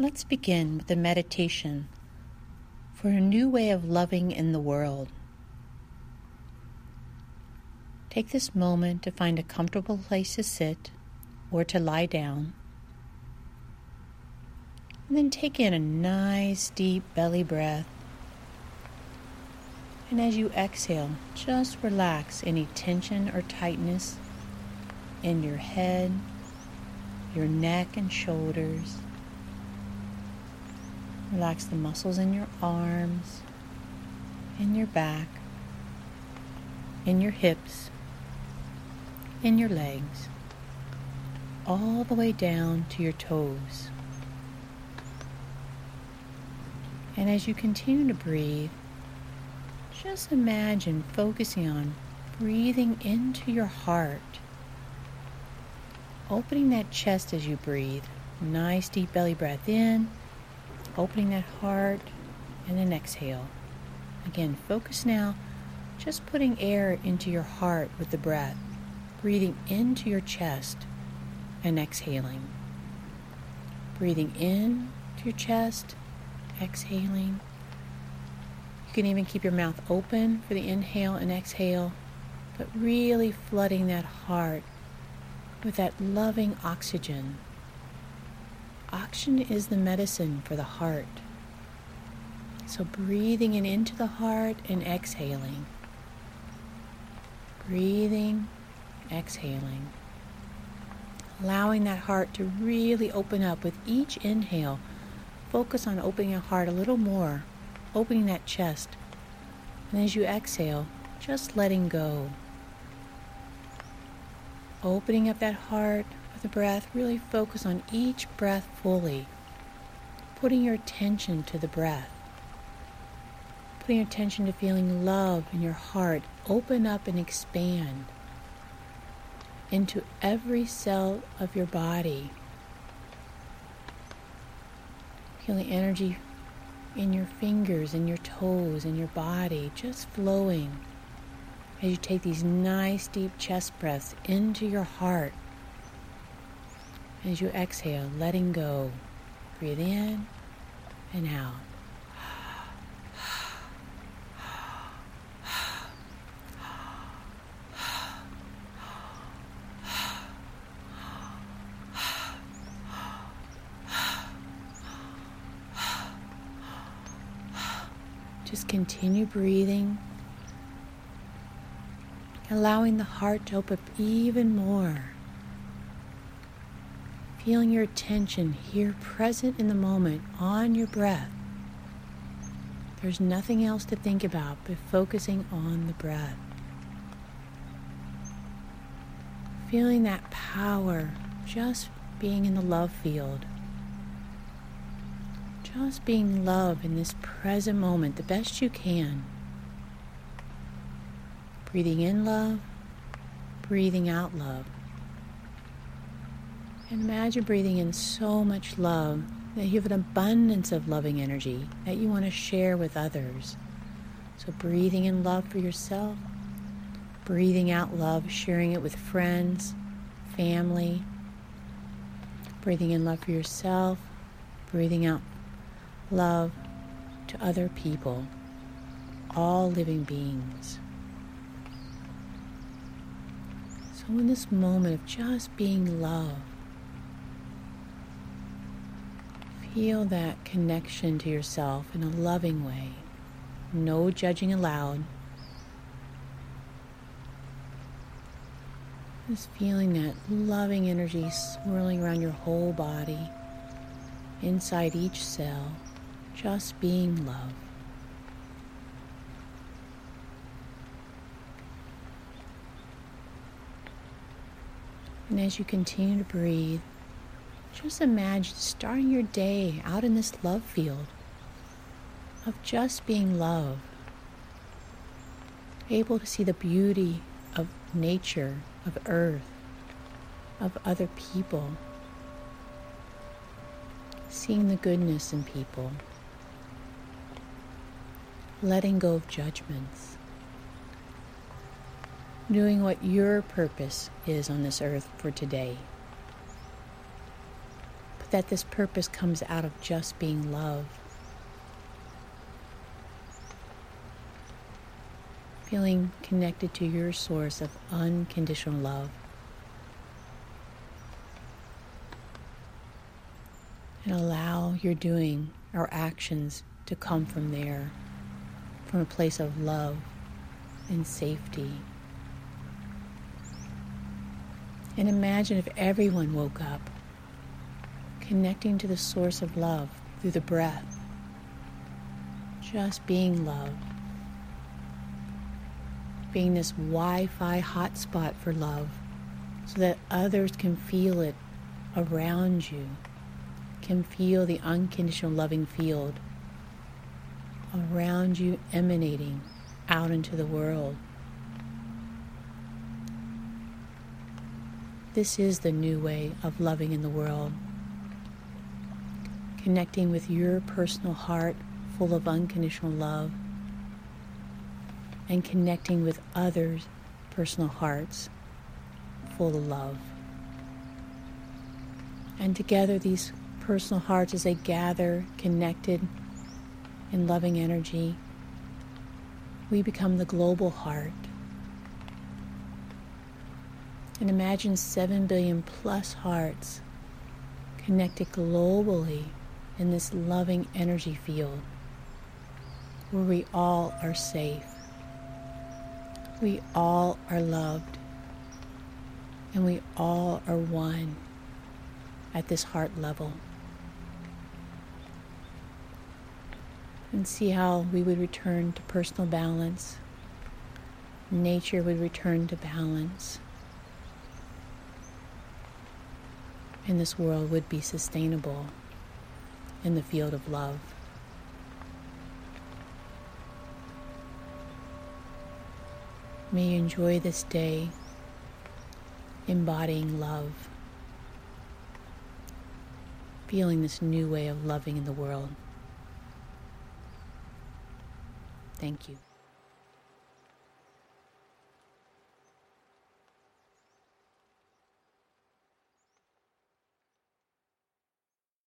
Let's begin with a meditation for a new way of loving in the world. Take this moment to find a comfortable place to sit or to lie down. And then take in a nice deep belly breath. And as you exhale, just relax any tension or tightness in your head, your neck and shoulders. Relax the muscles in your arms, in your back, in your hips, in your legs, all the way down to your toes. And as you continue to breathe, just imagine focusing on breathing into your heart. Opening that chest as you breathe. Nice deep belly breath in, opening that heart, and then exhale. Again, focus now, just putting air into your heart with the breath, breathing into your chest and exhaling. Breathing in to your chest exhaling. You can even keep your mouth open for the inhale and exhale, but really flooding that heart with that loving oxygen. Oxygen is the medicine for the heart. So breathing in into the heart and exhaling. Breathing, exhaling. Allowing that heart to really open up with each inhale Focus on opening your heart a little more, opening that chest. And as you exhale, just letting go. Opening up that heart the breath, really focus on each breath fully. Putting your attention to the breath. Putting your attention to feeling love in your heart open up and expand into every cell of your body. Feel the energy in your fingers in your toes in your body just flowing as you take these nice deep chest breaths into your heart. As you exhale, letting go. Breathe in and out. Just continue breathing, allowing the heart to open even more. Feeling your attention here present in the moment on your breath. There's nothing else to think about but focusing on the breath. Feeling that power just being in the love field just being love in this present moment the best you can. Breathing in love, breathing out love. And imagine breathing in so much love that you have an abundance of loving energy that you want to share with others. So, breathing in love for yourself, breathing out love, sharing it with friends, family, breathing in love for yourself, breathing out love to other people, all living beings. So, in this moment of just being love, feel that connection to yourself in a loving way, no judging allowed. Just feeling that loving energy swirling around your whole body, inside each cell just being love. And as you continue to breathe, just imagine starting your day out in this love field of just being love, able to see the beauty of nature, of earth, of other people, seeing the goodness in people. Letting go of judgments, doing what your purpose is on this earth for today. That this purpose comes out of just being love. Feeling connected to your source of unconditional love. And allow your doing, our actions, to come from there, from a place of love and safety. And imagine if everyone woke up connecting to the source of love through the breath, just being love, being this Wi Fi hotspot for love so that others can feel it around you, can feel the unconditional loving field around you emanating out into the world. This is the new way of loving in the world. Connecting with your personal heart full of unconditional love and connecting with others' personal hearts full of love. And together, these personal hearts, as they gather connected in loving energy, we become the global heart. And imagine 7 billion plus hearts connected globally in this loving energy field where we all are safe. We all are loved. And we all are one at this heart level. and see how we would return to personal balance. Nature would return to balance. And this world would be sustainable in the field of love. May you enjoy this day embodying love, feeling this new way of loving in the world. Thank you.